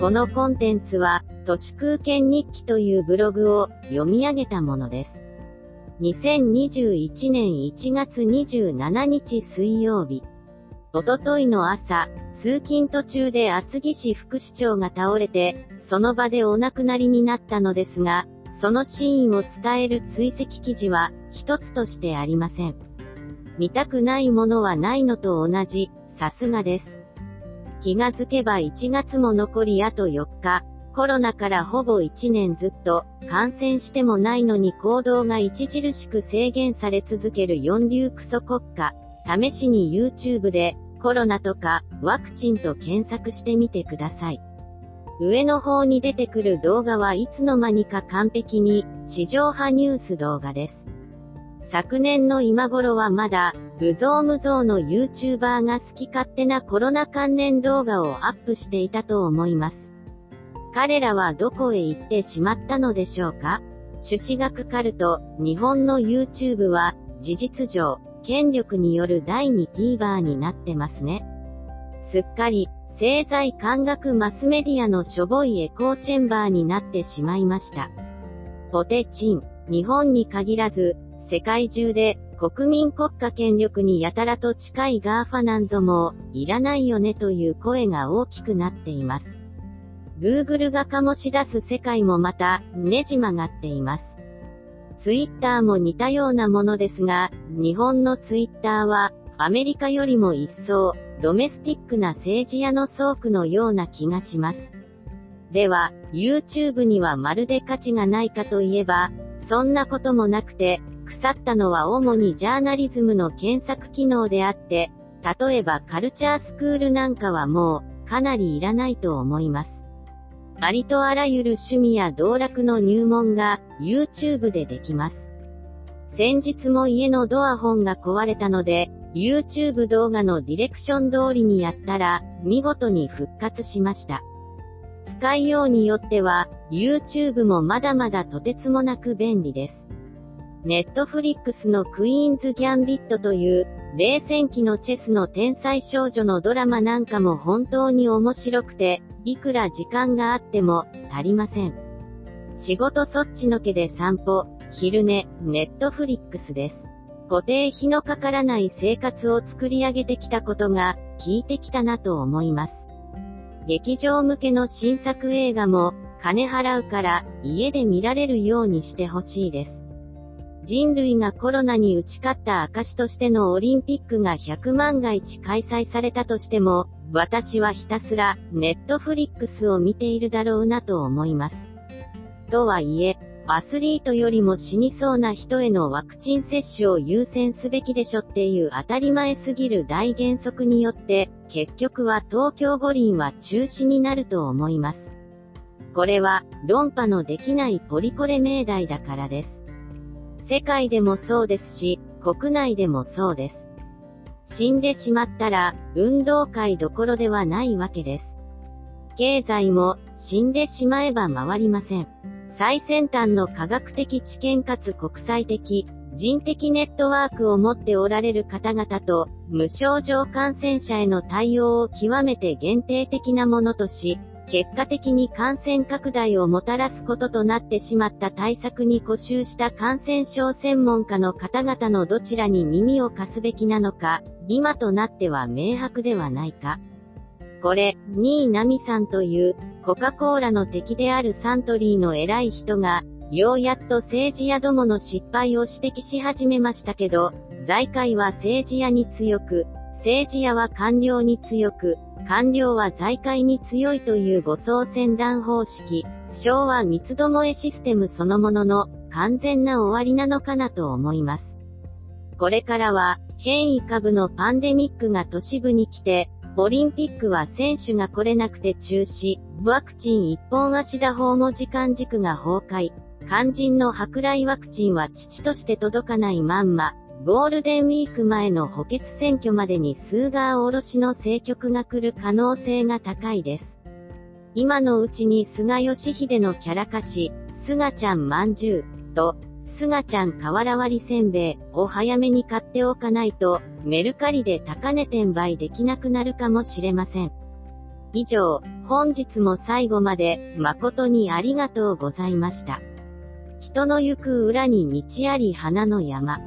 このコンテンツは、都市空間日記というブログを読み上げたものです。2021年1月27日水曜日。おとといの朝、通勤途中で厚木市副市長が倒れて、その場でお亡くなりになったのですが、その真意を伝える追跡記事は、一つとしてありません。見たくないものはないのと同じ、さすがです。気がつけば1月も残りあと4日、コロナからほぼ1年ずっと、感染してもないのに行動が著しく制限され続ける四流クソ国家。試しに YouTube で、コロナとか、ワクチンと検索してみてください。上の方に出てくる動画はいつの間にか完璧に、地上波ニュース動画です。昨年の今頃はまだ、無造無造の YouTuber が好き勝手なコロナ関連動画をアップしていたと思います。彼らはどこへ行ってしまったのでしょうか？朱子学カルト、日本の YouTube は、事実上、権力による第2 TVer になってますね。すっかり、政財感学マスメディアのしょぼいエコーチェンバーになってしまいました。ポテチン、日本に限らず、世界中で、国民国家権力にやたらと近い GAFA なんぞも、いらないよねという声が大きくなっています。Google が醸し出す世界もまた、ねじ曲がっています。ツイッターも似たようなものですが、日本のツイッターは、アメリカよりも一層、ドメスティックな政治屋の倉庫のような気がします。では、YouTube にはまるで価値がないかといえば、そんなこともなくて、腐ったのは主にジャーナリズムの検索機能であって、例えばカルチャースクールなんかはもう、かなりいらないと思います。ありとあらゆる趣味や道楽の入門が YouTube でできます。先日も家のドア本が壊れたので、YouTube 動画のディレクション通りにやったら、見事に復活しました。使いようによっては、YouTube もまだまだとてつもなく便利です。ネットフリックスのクイーンズ・ギャンビットという、冷戦期のチェスの天才少女のドラマなんかも本当に面白くて、いくら時間があっても足りません。仕事そっちのけで散歩、昼寝、ネットフリックスです。固定費のかからない生活を作り上げてきたことが、効いてきたなと思います。劇場向けの新作映画も、金払うから家で見られるようにしてほしいです。人類がコロナに打ち勝った証としてのオリンピックが100万が一開催されたとしても、私はひたすら、ネットフリックスを見ているだろうなと思います。とはいえ、アスリートよりも死にそうな人へのワクチン接種を優先すべきでしょっていう当たり前すぎる大原則によって、結局は東京五輪は中止になると思います。これは、論破のできないポリコレ命題だからです。世界でもそうですし、国内でもそうです。死んでしまったら、運動会どころではないわけです。経済も、死んでしまえば回りません。最先端の科学的知見かつ国際的、人的ネットワークを持っておられる方々と、無症状感染者への対応を極めて限定的なものとし、結果的に感染拡大をもたらすこととなってしまった対策に固執した感染症専門家の方々のどちらに耳を貸すべきなのか、今となっては明白ではないか。これ、ニーナミさんという、コカ・コーラの敵であるサントリーの偉い人が、ようやっと政治家どもの失敗を指摘し始めましたけど、財界は政治家に強く、政治家は官僚に強く、官僚は財界に強いという護送船団方式、昭和三つどもえシステムそのものの完全な終わりなのかなと思います。これからは変異株のパンデミックが都市部に来て、オリンピックは選手が来れなくて中止、ワクチン一本足打法も時間軸が崩壊、肝心の舶来ワクチンは父として届かないまんま、ゴールデンウィーク前の補欠選挙までにスーガーおろしの政局が来る可能性が高いです。今のうちに菅義偉のキャラ歌詞、菅ちゃんまんじゅうと、菅ちゃん瓦割りせんべいを早めに買っておかないと、メルカリで高値転売できなくなるかもしれません。以上、本日も最後まで誠にありがとうございました。人の行く裏に道あり花の山。